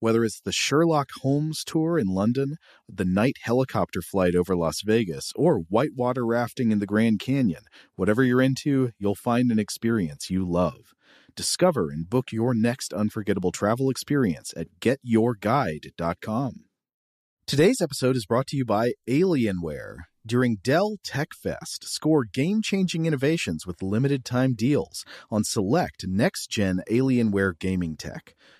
Whether it's the Sherlock Holmes tour in London, the night helicopter flight over Las Vegas, or whitewater rafting in the Grand Canyon, whatever you're into, you'll find an experience you love. Discover and book your next unforgettable travel experience at getyourguide.com. Today's episode is brought to you by Alienware. During Dell Tech Fest, score game changing innovations with limited time deals on select next gen Alienware gaming tech.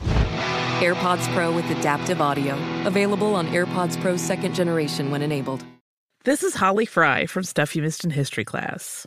AirPods Pro with adaptive audio. Available on AirPods Pro second generation when enabled. This is Holly Fry from Stuff You Missed in History class.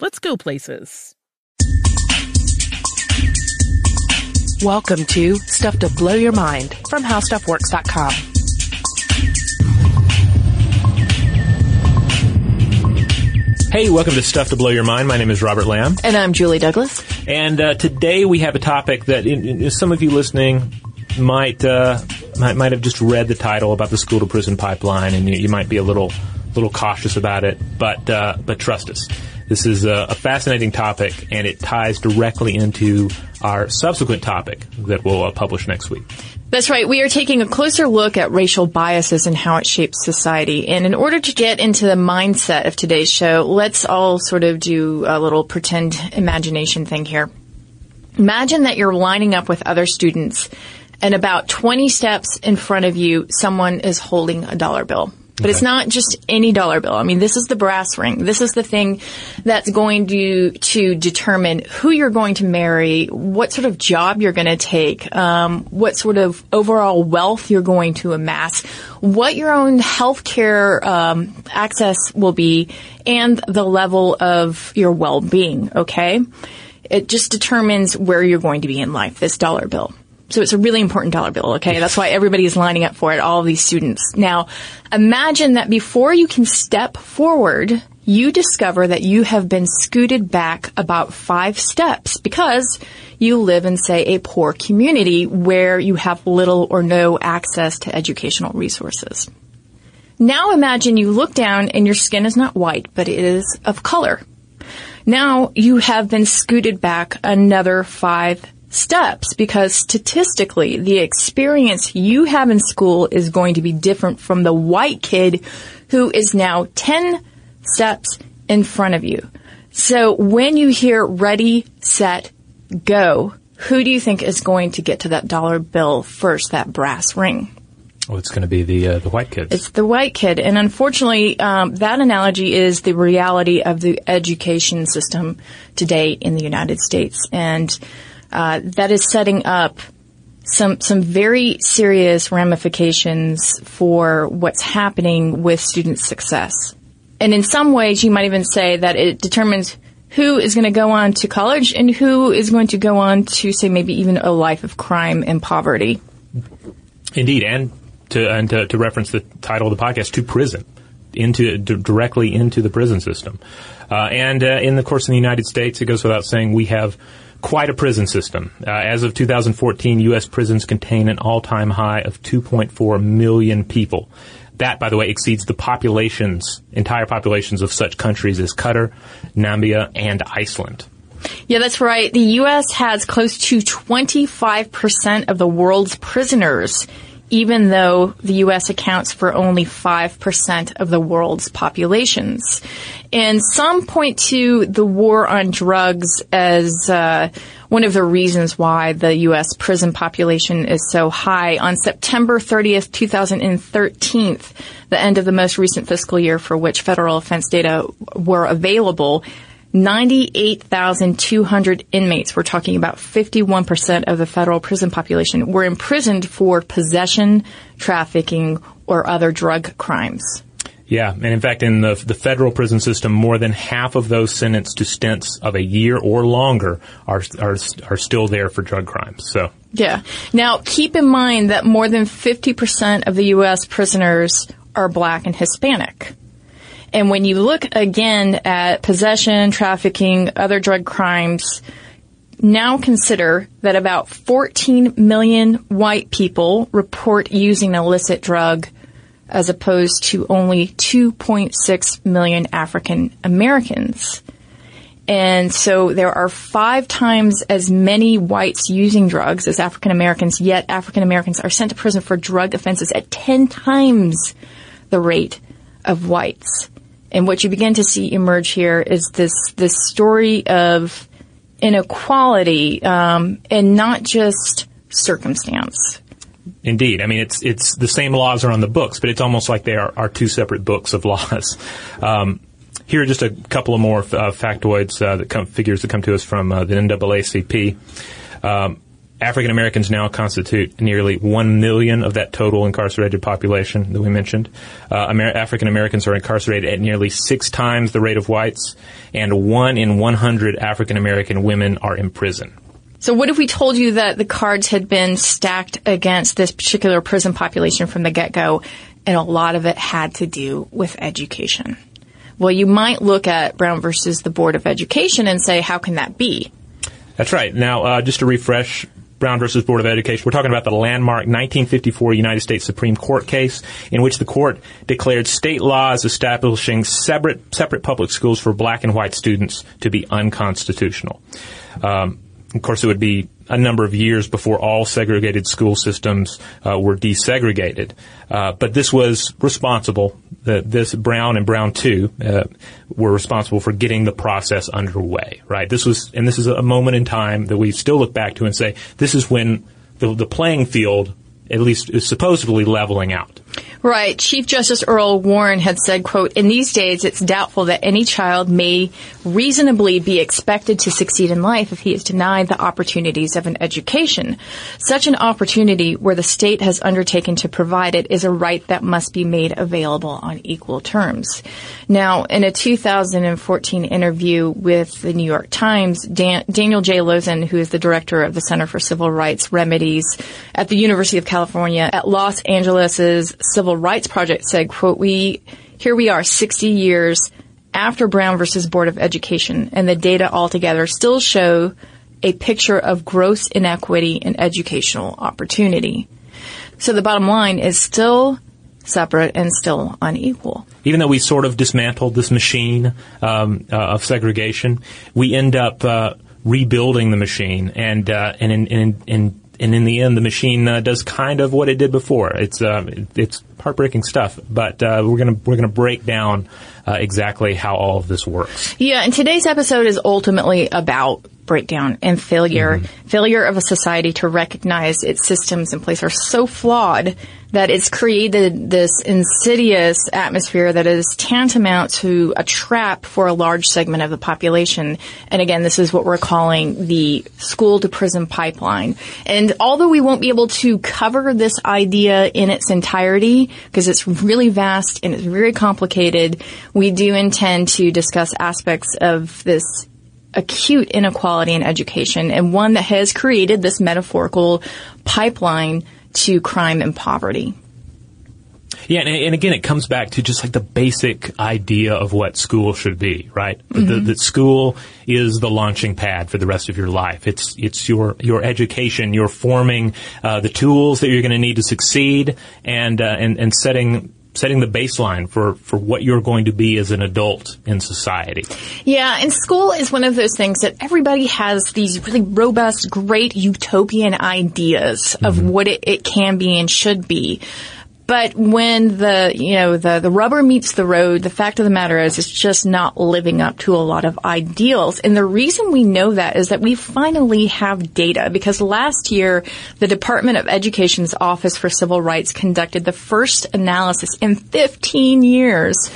let's go places. Welcome to Stuff to Blow Your Mind from HowStuffWorks.com. Hey, welcome to Stuff to Blow Your Mind. My name is Robert Lamb. And I'm Julie Douglas. And uh, today we have a topic that in, in, some of you listening might, uh, might might have just read the title about the school to prison pipeline, and you, you might be a little little cautious about it. But uh, but trust us, this is a, a, fascinating topic, and it ties directly into our subsequent topic that we'll uh, publish next week. That's right. We are taking a closer look at racial biases and how it shapes society. And in order to get into the mindset of today's show, let's all sort of do a little pretend imagination thing here. Imagine that you're lining up with other students and about 20 steps in front of you, someone is holding a dollar bill. But okay. it's not just any dollar bill. I mean, this is the brass ring. This is the thing that's going to to determine who you're going to marry, what sort of job you're going to take, um, what sort of overall wealth you're going to amass, what your own health care um, access will be, and the level of your well-being. Okay, it just determines where you're going to be in life. This dollar bill. So it's a really important dollar bill, okay? That's why everybody is lining up for it, all these students. Now, imagine that before you can step forward, you discover that you have been scooted back about five steps because you live in, say, a poor community where you have little or no access to educational resources. Now imagine you look down and your skin is not white, but it is of color. Now you have been scooted back another five steps because statistically the experience you have in school is going to be different from the white kid who is now 10 steps in front of you. So when you hear ready, set, go, who do you think is going to get to that dollar bill first, that brass ring? Oh, it's going to be the uh, the white kid. It's the white kid, and unfortunately, um, that analogy is the reality of the education system today in the United States. And uh, that is setting up some some very serious ramifications for what's happening with student success. And in some ways, you might even say that it determines who is going to go on to college and who is going to go on to say maybe even a life of crime and poverty. Indeed, and to and to, to reference the title of the podcast, to prison, into d- directly into the prison system. Uh, and uh, in the course in the United States, it goes without saying we have quite a prison system. Uh, as of 2014, U.S. prisons contain an all-time high of 2.4 million people. That, by the way, exceeds the populations, entire populations of such countries as Qatar, Namibia, and Iceland. Yeah, that's right. The U.S. has close to 25% of the world's prisoners, even though the U.S. accounts for only 5% of the world's populations. And some point to the war on drugs as uh, one of the reasons why the U.S. prison population is so high. On September 30th, 2013, the end of the most recent fiscal year for which federal offense data were available, 98,200 inmates, we're talking about 51% of the federal prison population, were imprisoned for possession, trafficking, or other drug crimes. Yeah, and in fact, in the the federal prison system, more than half of those sentenced to stints of a year or longer are are are still there for drug crimes. So yeah. Now keep in mind that more than fifty percent of the U.S. prisoners are black and Hispanic. And when you look again at possession, trafficking, other drug crimes, now consider that about 14 million white people report using illicit drug as opposed to only 2.6 million African Americans. And so there are five times as many whites using drugs as African Americans, yet African Americans are sent to prison for drug offenses at 10 times the rate of whites. And what you begin to see emerge here is this, this story of inequality, um, and not just circumstance. Indeed, I mean it's it's the same laws are on the books, but it's almost like they are, are two separate books of laws. Um, here are just a couple of more uh, factoids uh, that come figures that come to us from uh, the NAACP. Um, African Americans now constitute nearly one million of that total incarcerated population that we mentioned. Uh, Amer- African Americans are incarcerated at nearly six times the rate of whites, and one in 100 African American women are in prison. So what if we told you that the cards had been stacked against this particular prison population from the get-go and a lot of it had to do with education? Well, you might look at Brown versus the Board of Education and say, how can that be? That's right. Now, uh, just to refresh, Brown versus Board of Education, we're talking about the landmark 1954 United States Supreme Court case in which the court declared state laws establishing separate, separate public schools for black and white students to be unconstitutional. Um, of course, it would be a number of years before all segregated school systems uh, were desegregated. Uh, but this was responsible. The, this Brown and Brown two uh, were responsible for getting the process underway. Right. This was, and this is a moment in time that we still look back to and say this is when the, the playing field at least is supposedly leveling out. Right. Chief Justice Earl Warren had said, quote, in these days it's doubtful that any child may reasonably be expected to succeed in life if he is denied the opportunities of an education. Such an opportunity where the state has undertaken to provide it is a right that must be made available on equal terms. Now, in a 2014 interview with the New York Times, Dan- Daniel J. Losen, who is the director of the Center for Civil Rights Remedies at the University of California at Los Angeles's Civil Rights Project said, quote, we, here we are 60 years after Brown versus Board of Education and the data altogether still show a picture of gross inequity in educational opportunity. So the bottom line is still separate and still unequal. Even though we sort of dismantled this machine um, uh, of segregation, we end up uh, rebuilding the machine, and uh, and in, in, in and in the end, the machine uh, does kind of what it did before. It's uh, it's heartbreaking stuff, but uh, we're gonna we're gonna break down uh, exactly how all of this works. Yeah, and today's episode is ultimately about breakdown and failure. Mm-hmm. Failure of a society to recognize its systems in place are so flawed that it's created this insidious atmosphere that is tantamount to a trap for a large segment of the population. And again, this is what we're calling the school to prison pipeline. And although we won't be able to cover this idea in its entirety, because it's really vast and it's very complicated, we do intend to discuss aspects of this acute inequality in education and one that has created this metaphorical pipeline to crime and poverty. Yeah, and, and, again, it comes back to just like the basic idea of what school should be, right? Mm-hmm. That school is the launching pad for the rest of your life. It's it's your your education. You're forming uh, the tools that you're going to need to succeed, and uh, and and setting setting the baseline for, for what you're going to be as an adult in society. Yeah, and school is one of those things that everybody has these really robust, great utopian ideas of mm-hmm. what it, it can be and should be. But when the, you know, the, the rubber meets the road, the fact of the matter is it's just not living up to a lot of ideals. And the reason we know that is that we finally have data because last year the Department of Education's Office for Civil Rights conducted the first analysis in 15 years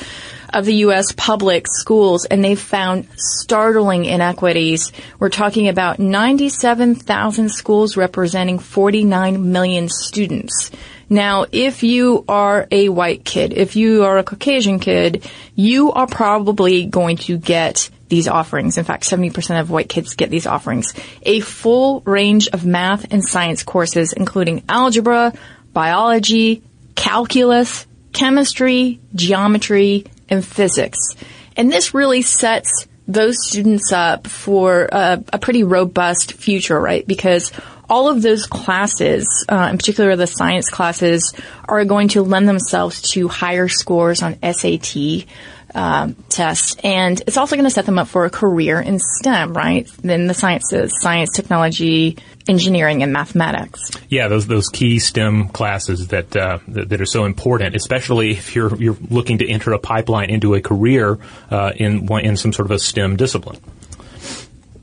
of the U.S. public schools, and they found startling inequities. We're talking about 97,000 schools representing 49 million students. Now, if you are a white kid, if you are a Caucasian kid, you are probably going to get these offerings. In fact, 70% of white kids get these offerings. A full range of math and science courses, including algebra, biology, calculus, chemistry, geometry, and physics. And this really sets those students up for a, a pretty robust future, right? Because all of those classes, uh, in particular the science classes, are going to lend themselves to higher scores on SAT um, tests, and it's also going to set them up for a career in STEM, right? In the sciences, science, technology, engineering, and mathematics. Yeah, those those key STEM classes that uh, that, are so important, especially if you're you're looking to enter a pipeline into a career uh, in in some sort of a STEM discipline.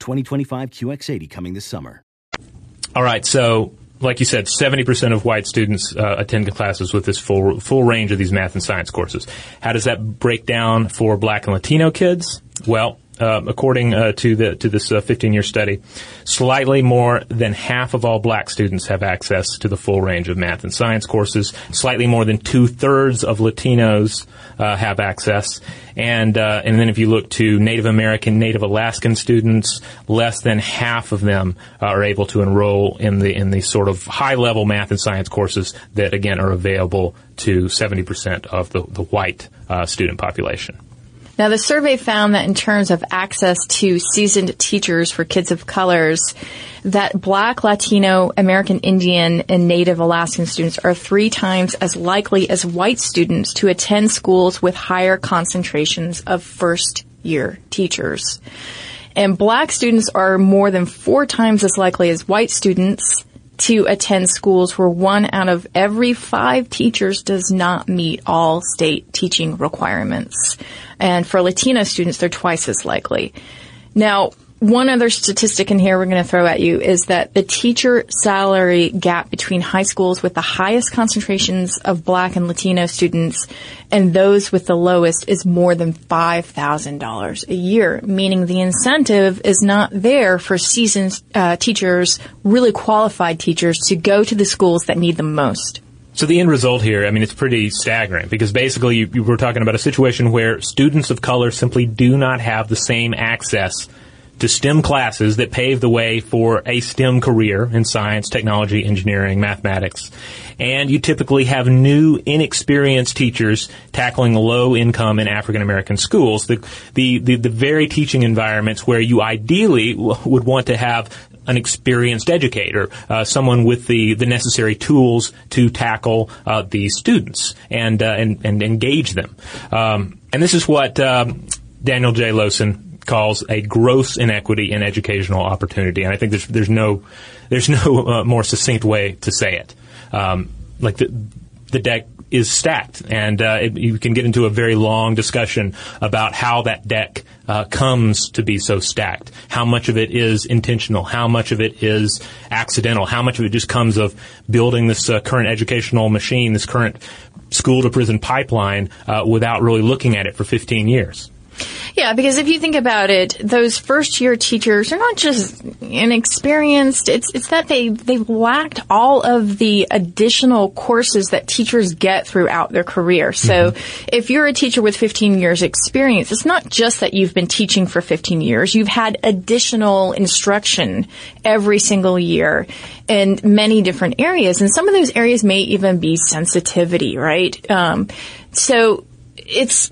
2025 QX80 coming this summer. All right, so like you said, 70% of white students uh, attend classes with this full full range of these math and science courses. How does that break down for black and Latino kids? Well, uh, according uh, to the to this 15 year study, slightly more than half of all black students have access to the full range of math and science courses. Slightly more than two thirds of Latinos uh, have access, and uh, and then if you look to Native American, Native Alaskan students, less than half of them are able to enroll in the in the sort of high level math and science courses that again are available to 70% of the the white uh, student population. Now, the survey found that in terms of access to seasoned teachers for kids of colors, that black, Latino, American Indian, and Native Alaskan students are three times as likely as white students to attend schools with higher concentrations of first year teachers. And black students are more than four times as likely as white students to attend schools where one out of every five teachers does not meet all state teaching requirements. And for Latino students, they're twice as likely. Now, one other statistic in here we're going to throw at you is that the teacher salary gap between high schools with the highest concentrations of black and Latino students and those with the lowest is more than $5,000 a year, meaning the incentive is not there for seasoned uh, teachers, really qualified teachers to go to the schools that need them most. So the end result here, I mean, it's pretty staggering because basically you, you were talking about a situation where students of color simply do not have the same access to STEM classes that pave the way for a STEM career in science, technology, engineering, mathematics. And you typically have new, inexperienced teachers tackling low income and African American schools, the, the, the, the, very teaching environments where you ideally would want to have an experienced educator, uh, someone with the, the necessary tools to tackle uh, these students and, uh, and, and engage them. Um, and this is what um, Daniel J. Losen calls a gross inequity in educational opportunity. And I think there's there's no there's no uh, more succinct way to say it. Um, like the the deck is stacked, and uh, it, you can get into a very long discussion about how that deck uh, comes to be so stacked. How much of it is intentional? How much of it is accidental? How much of it just comes of building this uh, current educational machine, this current school to prison pipeline, uh, without really looking at it for 15 years? Yeah, because if you think about it, those first year teachers are not just inexperienced. It's it's that they they've lacked all of the additional courses that teachers get throughout their career. So mm-hmm. if you're a teacher with 15 years experience, it's not just that you've been teaching for 15 years. You've had additional instruction every single year in many different areas, and some of those areas may even be sensitivity, right? Um, so it's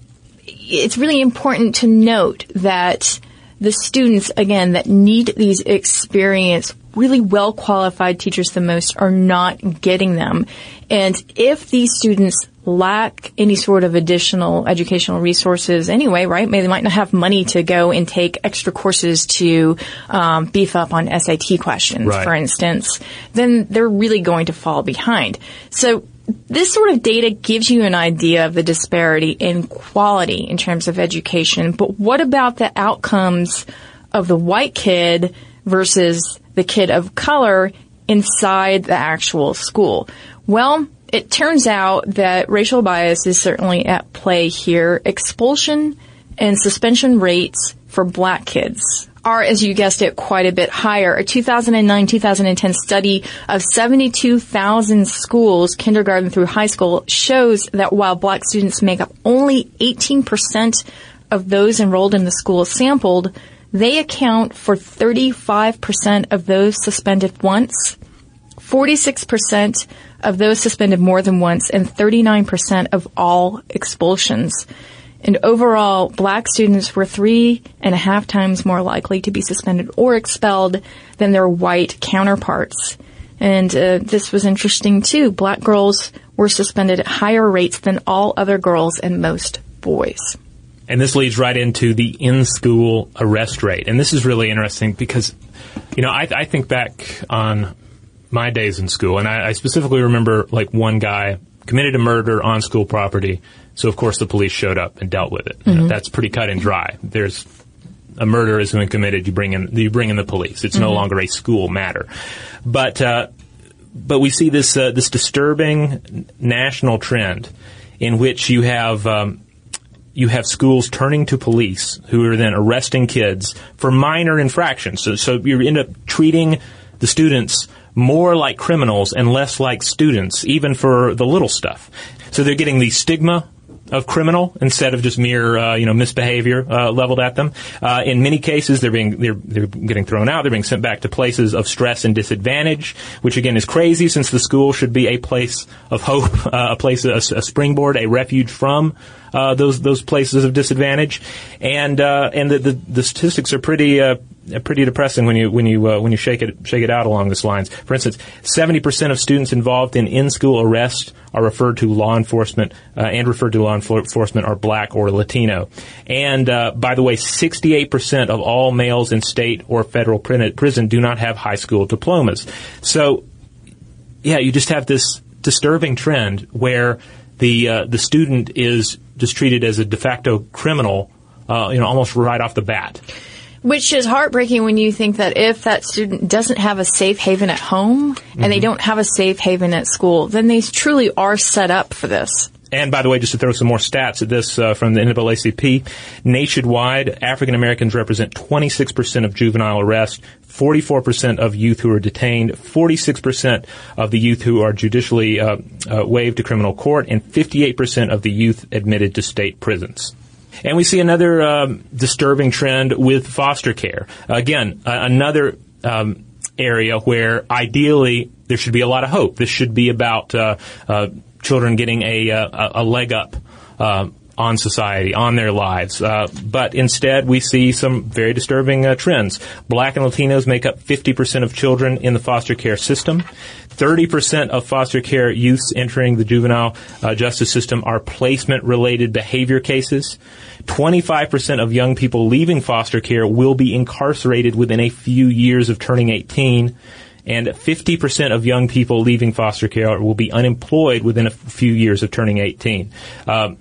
it's really important to note that the students, again, that need these experienced, really well qualified teachers the most are not getting them. And if these students lack any sort of additional educational resources anyway, right? Maybe they might not have money to go and take extra courses to um, beef up on SAT questions, right. for instance. Then they're really going to fall behind. So this sort of data gives you an idea of the disparity in quality in terms of education, but what about the outcomes of the white kid versus the kid of color inside the actual school? Well, it turns out that racial bias is certainly at play here. Expulsion and suspension rates for black kids are, as you guessed it, quite a bit higher. A 2009-2010 study of 72,000 schools, kindergarten through high school, shows that while black students make up only 18% of those enrolled in the schools sampled, they account for 35% of those suspended once, 46% of those suspended more than once, and 39% of all expulsions. And overall, black students were three and a half times more likely to be suspended or expelled than their white counterparts. And uh, this was interesting too. Black girls were suspended at higher rates than all other girls and most boys. And this leads right into the in-school arrest rate. And this is really interesting because, you know, I, I think back on my days in school, and I, I specifically remember like one guy committed a murder on school property so of course the police showed up and dealt with it. Mm-hmm. That's pretty cut and dry. There's a murder has been committed. You bring in you bring in the police. It's mm-hmm. no longer a school matter. But uh, but we see this uh, this disturbing national trend in which you have um, you have schools turning to police who are then arresting kids for minor infractions. So, so you end up treating the students more like criminals and less like students, even for the little stuff. So they're getting the stigma of criminal instead of just mere uh, you know misbehavior uh, leveled at them. Uh, in many cases, they're being they're they're getting thrown out. They're being sent back to places of stress and disadvantage, which again is crazy since the school should be a place of hope, uh, a place a, a, springboard, a refuge from. Uh, those those places of disadvantage, and uh, and the, the, the statistics are pretty pretty depressing when you when you uh, when you shake it shake it out along these lines. For instance, 70% of students involved in in-school arrest are referred to law enforcement uh, and referred to law enforcement are black or Latino. And uh, by the way, 68% of all males in state or federal prison do not have high school diplomas. So, yeah, you just have this disturbing trend where the uh, the student is just treated as a de facto criminal, uh, you know, almost right off the bat. Which is heartbreaking when you think that if that student doesn't have a safe haven at home mm-hmm. and they mm-hmm. don't have a safe haven at school, then they truly are set up for this. And by the way, just to throw some more stats at this uh, from the NAACP, nationwide, African Americans represent 26% of juvenile arrests, 44% of youth who are detained, 46% of the youth who are judicially uh, uh, waived to criminal court, and 58% of the youth admitted to state prisons. And we see another um, disturbing trend with foster care. Again, uh, another um, area where ideally there should be a lot of hope. This should be about uh, uh, children getting a, uh, a, a leg up uh, on society, on their lives. Uh, but instead, we see some very disturbing uh, trends. Black and Latinos make up 50% of children in the foster care system. 30% of foster care youths entering the juvenile uh, justice system are placement related behavior cases. 25% of young people leaving foster care will be incarcerated within a few years of turning 18 and 50% of young people leaving foster care will be unemployed within a few years of turning 18. Um,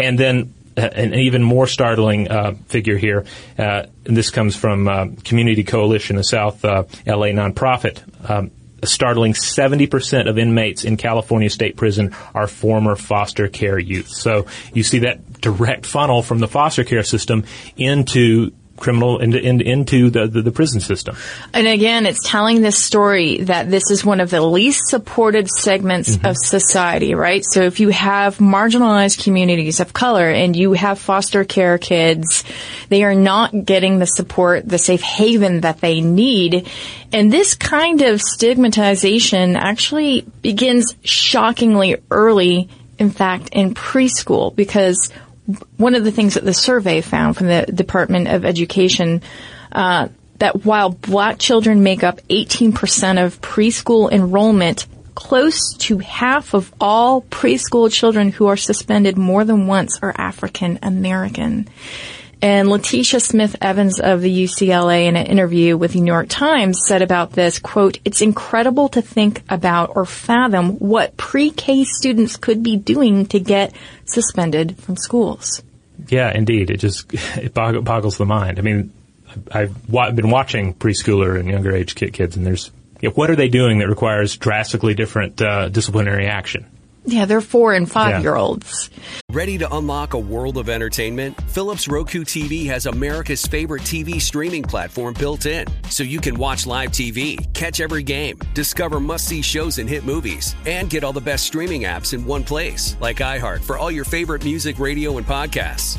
and then uh, an even more startling uh, figure here, uh, this comes from uh, Community Coalition, a South uh, LA nonprofit. Um, a startling 70% of inmates in California State Prison are former foster care youth. So you see that direct funnel from the foster care system into criminal into, into the, the, the, prison system. And again, it's telling this story that this is one of the least supported segments mm-hmm. of society, right? So if you have marginalized communities of color and you have foster care kids, they are not getting the support, the safe haven that they need. And this kind of stigmatization actually begins shockingly early in fact, in preschool because one of the things that the survey found from the Department of Education uh, that while black children make up 18% of preschool enrollment, close to half of all preschool children who are suspended more than once are African American. And Leticia Smith Evans of the UCLA in an interview with the New York Times said about this, quote, it's incredible to think about or fathom what pre-K students could be doing to get suspended from schools. Yeah, indeed. It just, it boggles the mind. I mean, I've been watching preschooler and younger age kids and there's, what are they doing that requires drastically different uh, disciplinary action? Yeah, they're four and five year olds. Ready to unlock a world of entertainment? Philips Roku TV has America's favorite TV streaming platform built in. So you can watch live TV, catch every game, discover must see shows and hit movies, and get all the best streaming apps in one place, like iHeart for all your favorite music, radio, and podcasts.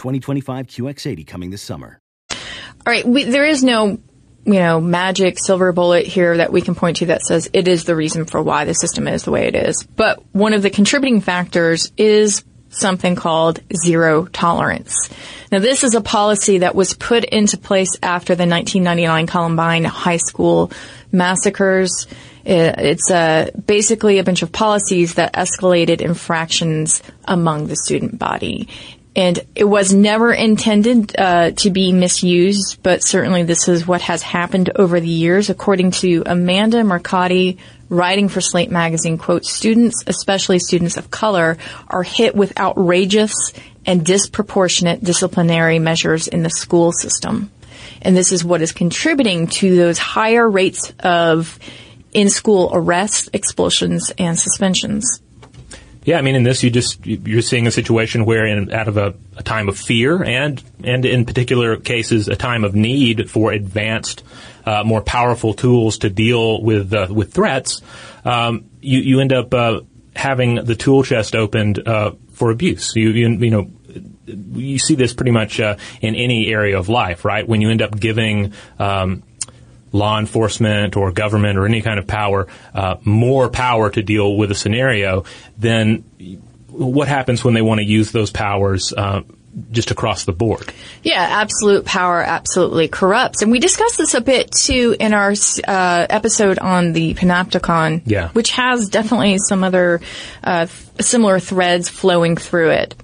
2025 QX80 coming this summer. All right, we, there is no, you know, magic silver bullet here that we can point to that says it is the reason for why the system is the way it is. But one of the contributing factors is something called zero tolerance. Now, this is a policy that was put into place after the 1999 Columbine High School massacres. It's uh, basically a bunch of policies that escalated infractions among the student body. And it was never intended uh, to be misused, but certainly this is what has happened over the years. According to Amanda Mercati, writing for Slate magazine, quote, students, especially students of color, are hit with outrageous and disproportionate disciplinary measures in the school system. And this is what is contributing to those higher rates of in-school arrests, expulsions, and suspensions. Yeah, I mean, in this, you just you're seeing a situation where, in, out of a, a, time of fear and and in particular cases, a time of need for advanced, uh, more powerful tools to deal with uh, with threats, um, you you end up uh, having the tool chest opened uh, for abuse. You, you you know. You see this pretty much uh, in any area of life, right? When you end up giving um, law enforcement or government or any kind of power uh, more power to deal with a scenario, then what happens when they want to use those powers uh, just across the board? Yeah, absolute power absolutely corrupts. And we discussed this a bit too in our uh, episode on the Panopticon, yeah. which has definitely some other uh, similar threads flowing through it.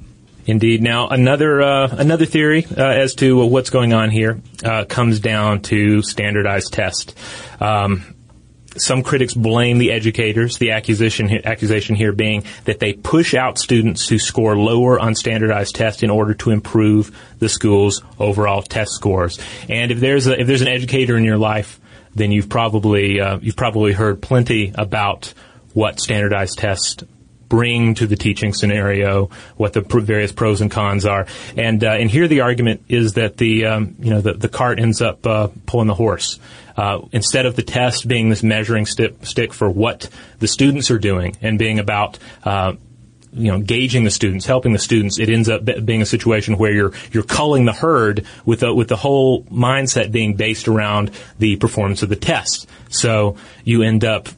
Indeed. Now, another uh, another theory uh, as to what's going on here uh, comes down to standardized test. Um, some critics blame the educators. The accusation accusation here being that they push out students who score lower on standardized tests in order to improve the school's overall test scores. And if there's a, if there's an educator in your life, then you've probably uh, you've probably heard plenty about what standardized tests bring to the teaching scenario, what the pr- various pros and cons are, and uh, and here the argument is that the um, you know the, the cart ends up uh, pulling the horse. Uh, instead of the test being this measuring st- stick for what the students are doing and being about uh, you know, gauging the students, helping the students, it ends up being a situation where you're you're culling the herd with the, with the whole mindset being based around the performance of the test. So you end up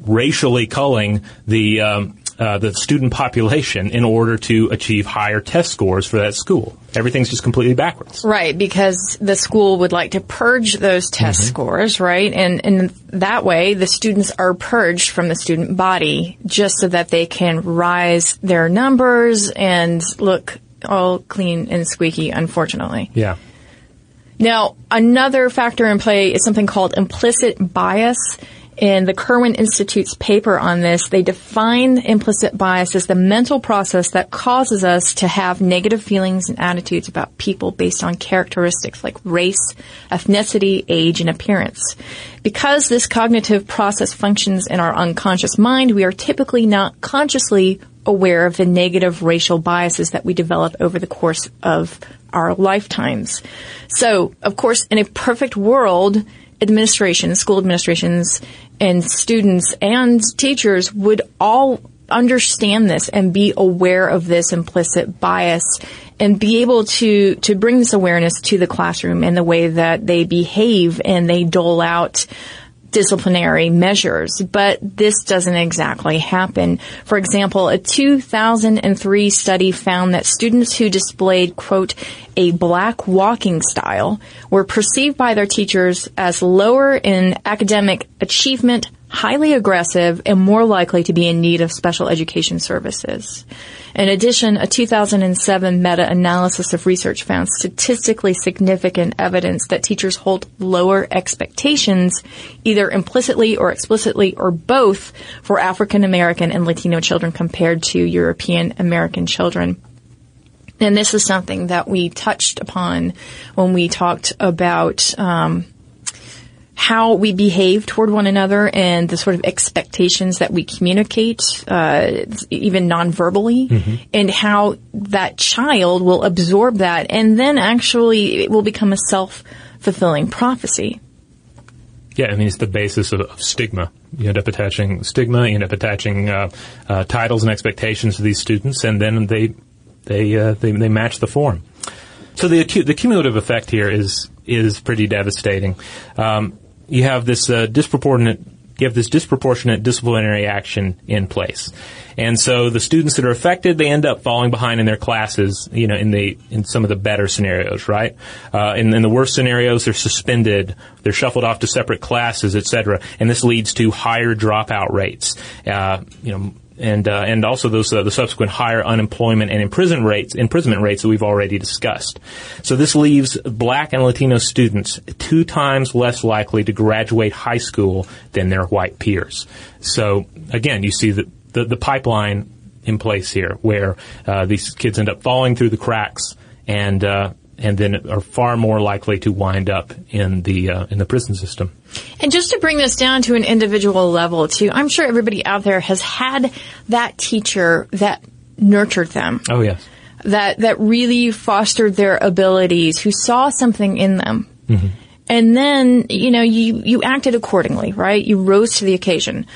racially culling the um, uh, the student population in order to achieve higher test scores for that school. Everything's just completely backwards. Right, because the school would like to purge those test mm-hmm. scores, right? And and that way the students are purged from the student body just so that they can rise their numbers and look all clean and squeaky, unfortunately. Yeah. Now, another factor in play is something called implicit bias in the Kirwan Institute's paper on this, they define implicit bias as the mental process that causes us to have negative feelings and attitudes about people based on characteristics like race, ethnicity, age, and appearance. Because this cognitive process functions in our unconscious mind, we are typically not consciously aware of the negative racial biases that we develop over the course of our lifetimes. So, of course, in a perfect world, administrations, school administrations, and students and teachers would all understand this and be aware of this implicit bias and be able to to bring this awareness to the classroom in the way that they behave and they dole out disciplinary measures, but this doesn't exactly happen. For example, a 2003 study found that students who displayed, quote, a black walking style were perceived by their teachers as lower in academic achievement, highly aggressive, and more likely to be in need of special education services. In addition, a 2007 meta-analysis of research found statistically significant evidence that teachers hold lower expectations, either implicitly or explicitly or both, for African American and Latino children compared to European American children. And this is something that we touched upon when we talked about um, how we behave toward one another and the sort of expectations that we communicate, uh, even non-verbally, mm-hmm. and how that child will absorb that and then actually it will become a self-fulfilling prophecy. Yeah, I mean, it's the basis of, of, stigma. You end up attaching stigma, you end up attaching uh, uh, titles and expectations to these students, and then they they uh, they, they match the form. So the the cumulative effect here is is pretty devastating. Um, you have this uh, disproportionate you have this disproportionate disciplinary action in place. And so the students that are affected, they end up falling behind in their classes, you know, in the, in some of the better scenarios, right? Uh, in, in the worst scenarios, they're suspended, they're shuffled off to separate classes, et cetera. And this leads to higher dropout rates. Uh, you know, and uh, and also those uh, the subsequent higher unemployment and imprisonment rates imprisonment rates that we've already discussed. So this leaves Black and Latino students two times less likely to graduate high school than their white peers. So again, you see the the, the pipeline in place here, where uh, these kids end up falling through the cracks and uh, and then are far more likely to wind up in the uh, in the prison system. And just to bring this down to an individual level too, I'm sure everybody out there has had that teacher that nurtured them. Oh yes. That that really fostered their abilities, who saw something in them. Mm-hmm. And then, you know, you, you acted accordingly, right? You rose to the occasion.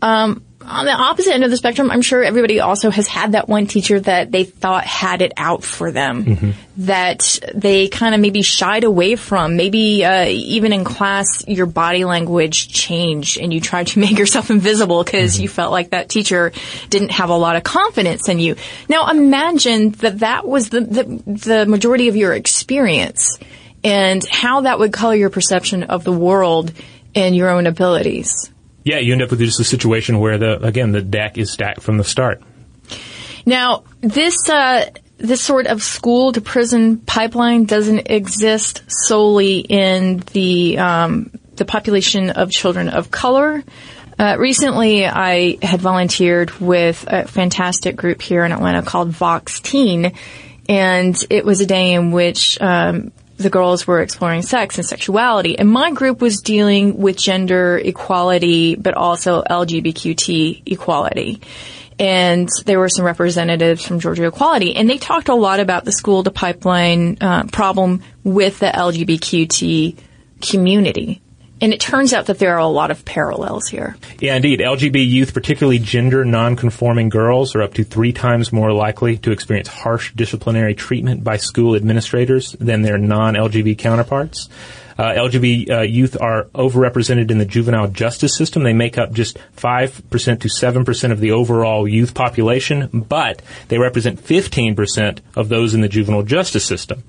Um, on the opposite end of the spectrum, I'm sure everybody also has had that one teacher that they thought had it out for them, mm-hmm. that they kind of maybe shied away from. Maybe uh, even in class, your body language changed and you tried to make yourself invisible because mm-hmm. you felt like that teacher didn't have a lot of confidence in you. Now imagine that that was the, the, the majority of your experience and how that would color your perception of the world and your own abilities. Yeah, you end up with just a situation where the again the deck is stacked from the start. Now, this uh, this sort of school to prison pipeline doesn't exist solely in the um, the population of children of color. Uh, recently, I had volunteered with a fantastic group here in Atlanta called Vox Teen, and it was a day in which um, the girls were exploring sex and sexuality. And my group was dealing with gender equality, but also LGBTQ equality. And there were some representatives from Georgia Equality, and they talked a lot about the school to pipeline uh, problem with the LGBTQ community. And it turns out that there are a lot of parallels here. Yeah, indeed. LGB youth, particularly gender nonconforming girls, are up to three times more likely to experience harsh disciplinary treatment by school administrators than their non-LGB counterparts. Uh, LGBT uh, youth are overrepresented in the juvenile justice system. They make up just 5% to 7% of the overall youth population, but they represent 15% of those in the juvenile justice system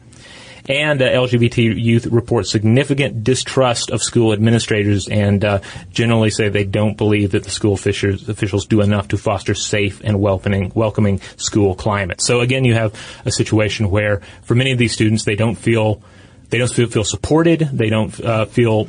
and uh, LGBT youth report significant distrust of school administrators and uh, generally say they don't believe that the school officials, officials do enough to foster safe and welcoming, welcoming school climate. So again, you have a situation where for many of these students, they don't feel they don't feel, feel supported. They don't uh, feel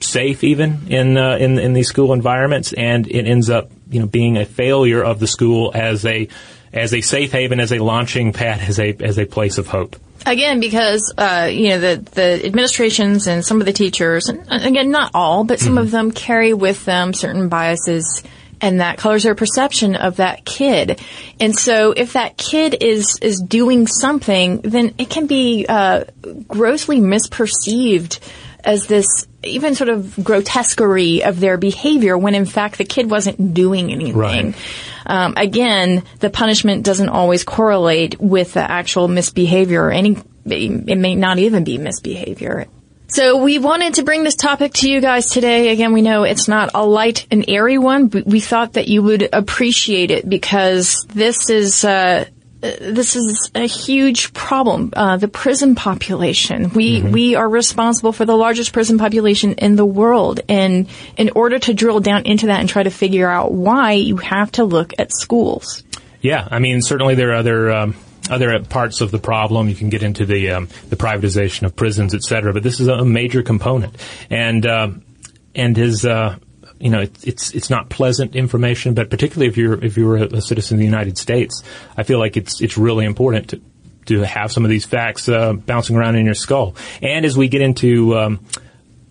safe even in uh, in in these school environments, and it ends up you know being a failure of the school as a as a safe haven, as a launching pad, as a as a place of hope. Again, because uh, you know the the administrations and some of the teachers, and again, not all, but some mm-hmm. of them carry with them certain biases and that colors their perception of that kid. And so if that kid is, is doing something, then it can be, uh, grossly misperceived as this even sort of grotesquerie of their behavior when in fact the kid wasn't doing anything. Right. Um, again, the punishment doesn't always correlate with the actual misbehavior or any, it may not even be misbehavior. So we wanted to bring this topic to you guys today. Again, we know it's not a light and airy one, but we thought that you would appreciate it because this is, uh, this is a huge problem. Uh, the prison population. We mm-hmm. we are responsible for the largest prison population in the world, and in order to drill down into that and try to figure out why, you have to look at schools. Yeah, I mean, certainly there are other um, other parts of the problem. You can get into the um, the privatization of prisons, et cetera. But this is a major component, and uh, and his. Uh, you know, it's, it's it's not pleasant information, but particularly if you're if you're a, citizen of the United States, I feel like it's it's really important to to have some of these facts uh, bouncing around in your skull. And as we get into um,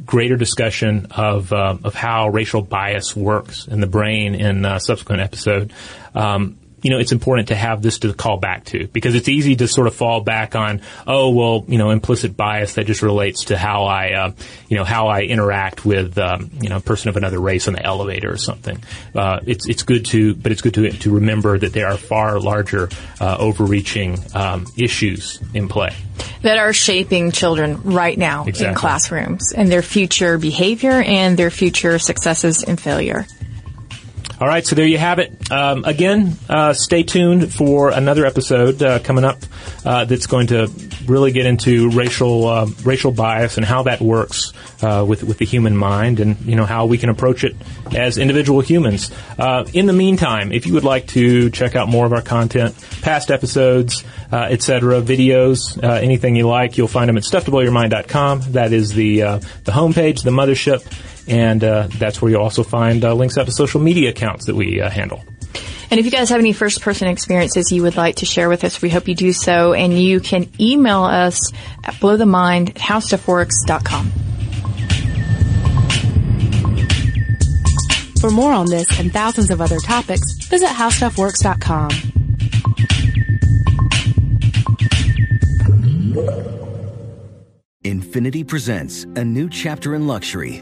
greater discussion of uh, of how racial bias works in the brain in a subsequent episode, um, you know, it's important to have this to call back to because it's easy to sort of fall back on, oh, well, you know, implicit bias that just relates to how I, uh, you know, how I interact with, um, you know, a person of another race on the elevator or something. Uh, it's it's good to, but it's good to to remember that there are far larger, uh, overreaching um, issues in play that are shaping children right now exactly. in classrooms and their future behavior and their future successes and failure. All right, so there you have it. Um, again, uh, stay tuned for another episode uh, coming up uh, that's going to really get into racial uh, racial bias and how that works uh, with with the human mind, and you know how we can approach it as individual humans. Uh, in the meantime, if you would like to check out more of our content, past episodes, etc., videos, anything you like, you'll find them at stufftoblowyourmind.com. That is the the homepage, the mothership and uh, that's where you'll also find uh, links out to social media accounts that we uh, handle. And if you guys have any first person experiences you would like to share with us, we hope you do so. And you can email us at blowthemind at howstuffworks.com. For more on this and thousands of other topics, visit howstuffworks.com. Infiniti presents a new chapter in luxury